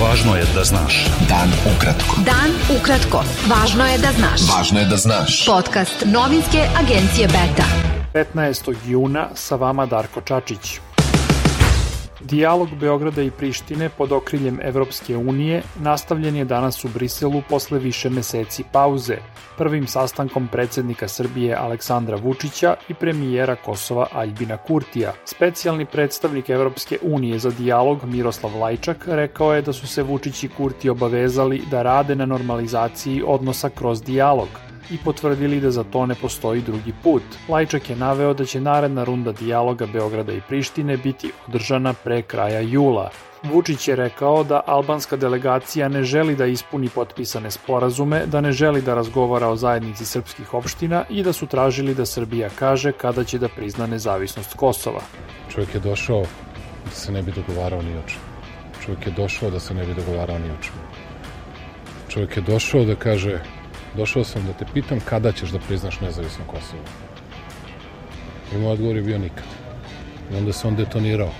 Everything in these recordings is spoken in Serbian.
Važno je da znaš. Dan ukratko. Dan ukratko. Važno je da znaš. Važno je da znaš. Podcast novinske agencije Beta. 15. juna sa vama Darko Čačić. Dijalog Beograda i Prištine pod okriljem Evropske unije nastavljen je danas u Briselu posle više meseci pauze, prvim sastankom predsednika Srbije Aleksandra Vučića i premijera Kosova Aljbina Kurtija. Specijalni predstavnik Evropske unije za dijalog Miroslav Lajčak rekao je da su se Vučić i Kurti obavezali da rade na normalizaciji odnosa kroz dijalog – i potvrdili da za to ne postoji drugi put. Lajčak je naveo da će naredna runda dijaloga Beograda i Prištine biti održana pre kraja jula. Vučić je rekao da albanska delegacija ne želi da ispuni potpisane sporazume, da ne želi da razgovara o zajednici srpskih opština i da su tražili da Srbija kaže kada će da prizna nezavisnost Kosova. Čovjek je došao da se ne bi dogovarao ni o čemu. Čovjek je došao da se ne bi dogovarao ni o čemu. Čovjek je došao da kaže Došao sam da te pitam kada ćeš da priznaš nezavisno Kosovo. I moj odgovor je bio nikad. I onda se on detonirao.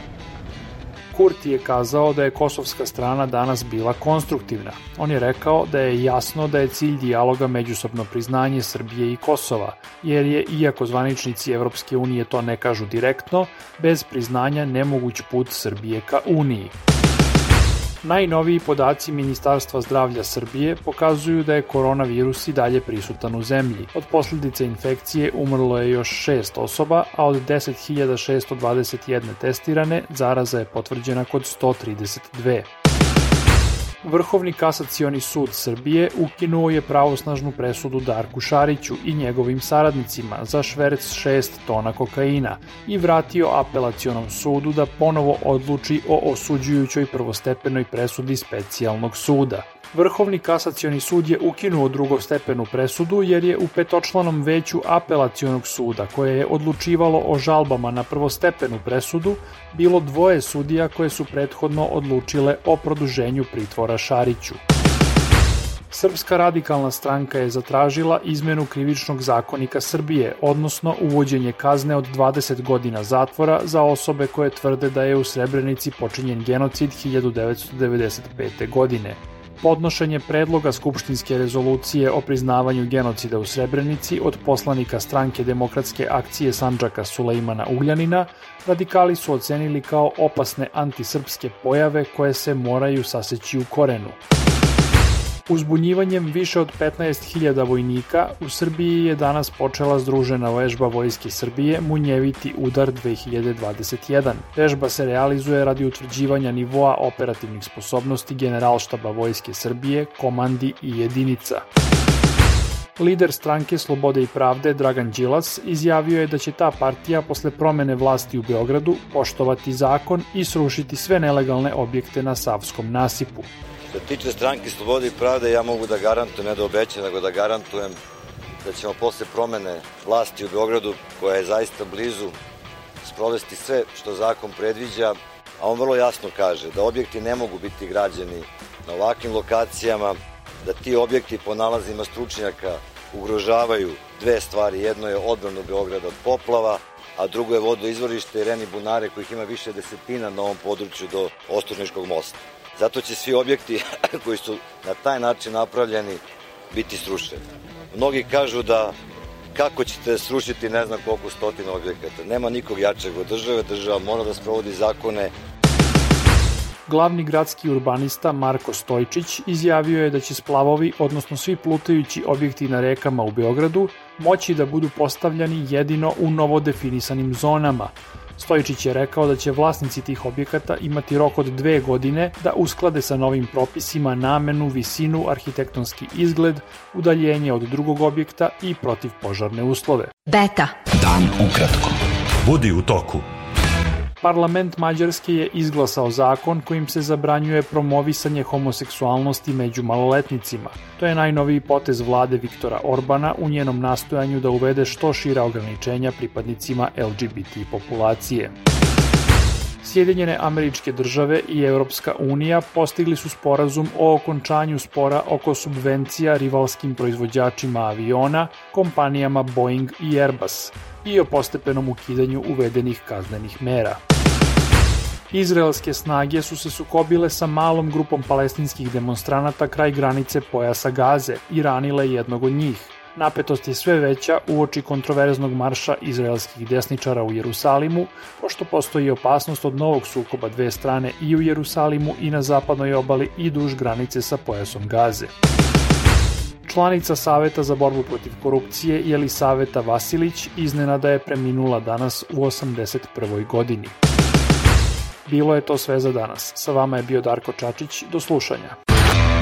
Kurti je kazao da je kosovska strana danas bila konstruktivna. On je rekao da je jasno da je cilj dijaloga međusobno priznanje Srbije i Kosova, jer je, iako zvaničnici Evropske unije to ne kažu direktno, bez priznanja nemoguć put Srbije ka Uniji. Najnoviji podaci Ministarstva zdravlja Srbije pokazuju da je koronavirus i dalje prisutan u zemlji. Od posledice infekcije umrlo je još 6 osoba, a od 10.621 testirane zaraza je potvrđena kod 132. Vrhovni kasacioni sud Srbije ukinuo je pravosnažnu presudu Darku Šariću i njegovim saradnicima za šverc 6 tona kokaina i vratio apelacionom sudu da ponovo odluči o osuđujućoj prvostepenoj presudi specijalnog suda. Vrhovni kasacioni sud je ukinuo drugostepenu presudu jer je u petočlanom veću apelacionog suda koje je odlučivalo o žalbama na prvostepenu presudu bilo dvoje sudija koje su prethodno odlučile o produženju pritvora Šariću. Srpska radikalna stranka je zatražila izmenu krivičnog zakonika Srbije, odnosno uvođenje kazne od 20 godina zatvora za osobe koje tvrde da je u Srebrenici počinjen genocid 1995. godine. Podnošenje predloga Skupštinske rezolucije o priznavanju genocida u Srebrenici od poslanika stranke demokratske akcije Sanđaka Sulejmana Ugljanina radikali su ocenili kao opasne antisrpske pojave koje se moraju saseći u korenu. Uzbunjivanjem više od 15.000 vojnika u Srbiji je danas počela združena vežba Vojske Srbije Munjeviti udar 2021. Vežba se realizuje radi utvrđivanja nivoa operativnih sposobnosti Generalštaba Vojske Srbije, komandi i jedinica. Lider stranke Slobode i pravde Dragan Đilas izjavio je da će ta partija posle promene vlasti u Beogradu poštovati zakon i srušiti sve nelegalne objekte na Savskom nasipu. Se tiče stranke Slobode i Pravde, ja mogu da garantujem, ne da obećam, nego da garantujem da ćemo posle promene vlasti u Beogradu, koja je zaista blizu, sprovesti sve što zakon predviđa, a on vrlo jasno kaže da objekti ne mogu biti građeni na ovakvim lokacijama, da ti objekti po nalazima stručnjaka ugrožavaju dve stvari. Jedno je odbranu Beograda od poplava, a drugo je vodoizvorište i reni bunare kojih ima više desetina na ovom području do Ostružničkog mosta. Zato će svi objekti koji su na taj način napravljeni biti srušeni. Mnogi kažu da kako ćete srušiti ne znam koliko stotina objekata. Nema nikog jačeg od države, država mora da sprovodi zakone. Glavni gradski urbanista Marko Stojčić izjavio je da će splavovi, odnosno svi plutajući objekti na rekama u Beogradu, moći da budu postavljani jedino u novo definisanim zonama, Stojičić je rekao da će vlasnici tih objekata imati rok od dve godine da usklade sa novim propisima namenu, visinu, arhitektonski izgled, udaljenje od drugog objekta i protivpožarne uslove. Beta. Dan ukratko. Budi u toku. Parlament Mađarske je izglasao zakon kojim se zabranjuje promovisanje homoseksualnosti među maloletnicima. To je najnoviji potez vlade Viktora Orbana u njenom nastojanju da uvede što šira ograničenja pripadnicima LGBT populacije. Sjedinjene američke države i Europska unija postigli su sporazum o okončanju spora oko subvencija rivalskim proizvođačima aviona, kompanijama Boeing i Airbus i o postepenom ukidanju uvedenih kaznenih mera. Izraelske snage su se sukobile sa malom grupom palestinskih demonstranata kraj granice pojasa Gaze i ranile jednog od njih. Napetost je sve veća uoči kontroverznog marša izraelskih desničara u Jerusalimu, pošto postoji opasnost od novog sukoba dve strane i u Jerusalimu i na zapadnoj obali i duž granice sa pojasom Gaze. Članica Saveta za borbu protiv korupcije Jelisaveta Vasilić iznenada je preminula danas u 81. godini. Bilo je to sve za danas. Sa vama je bio Darko Čačić. Do slušanja.